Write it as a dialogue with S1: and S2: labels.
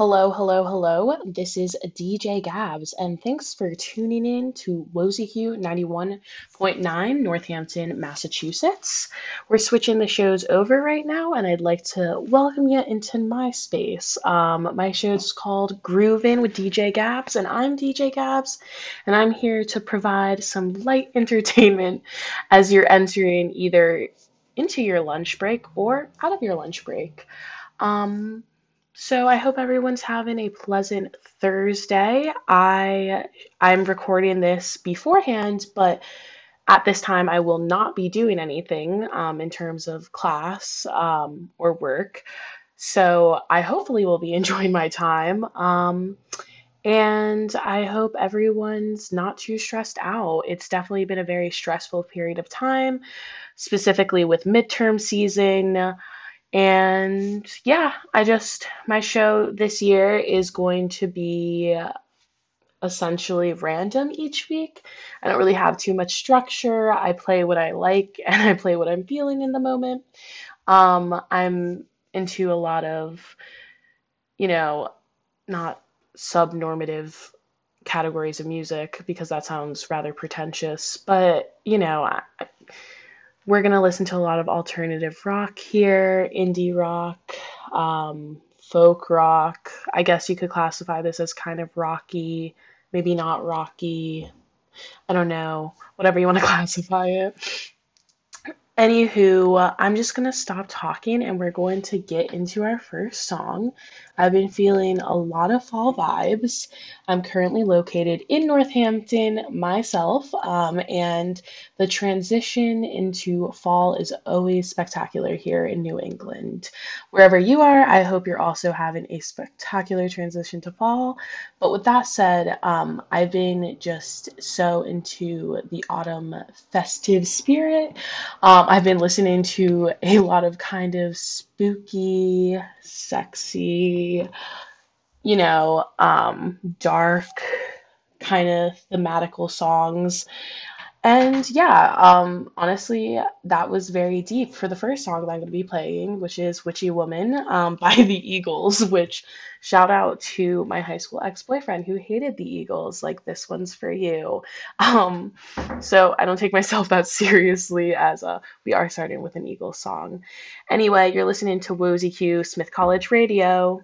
S1: Hello, hello, hello. This is DJ Gabs, and thanks for tuning in to WOZQ 91.9 Northampton, Massachusetts. We're switching the shows over right now, and I'd like to welcome you into my space. Um, my show is called Groovin' with DJ Gabs, and I'm DJ Gabs, and I'm here to provide some light entertainment as you're entering either into your lunch break or out of your lunch break. Um, so I hope everyone's having a pleasant Thursday. I I'm recording this beforehand, but at this time I will not be doing anything um, in terms of class um, or work. So I hopefully will be enjoying my time. Um, and I hope everyone's not too stressed out. It's definitely been a very stressful period of time, specifically with midterm season. And yeah, I just, my show this year is going to be essentially random each week. I don't really have too much structure. I play what I like and I play what I'm feeling in the moment. Um, I'm into a lot of, you know, not subnormative categories of music because that sounds rather pretentious, but you know, I, we're going to listen to a lot of alternative rock here, indie rock, um, folk rock. I guess you could classify this as kind of rocky, maybe not rocky. I don't know, whatever you want to classify it. Anywho, I'm just gonna stop talking and we're going to get into our first song. I've been feeling a lot of fall vibes. I'm currently located in Northampton myself, um, and the transition into fall is always spectacular here in New England. Wherever you are, I hope you're also having a spectacular transition to fall. But with that said, um, I've been just so into the autumn festive spirit. Um, I've been listening to a lot of kind of spooky, sexy, you know, um, dark kind of thematical songs. And yeah, um, honestly, that was very deep for the first song that I'm going to be playing, which is Witchy Woman um, by the Eagles, which shout out to my high school ex-boyfriend who hated the Eagles. Like, this one's for you. Um, so I don't take myself that seriously as a, we are starting with an Eagles song. Anyway, you're listening to Wozy Q Smith College Radio.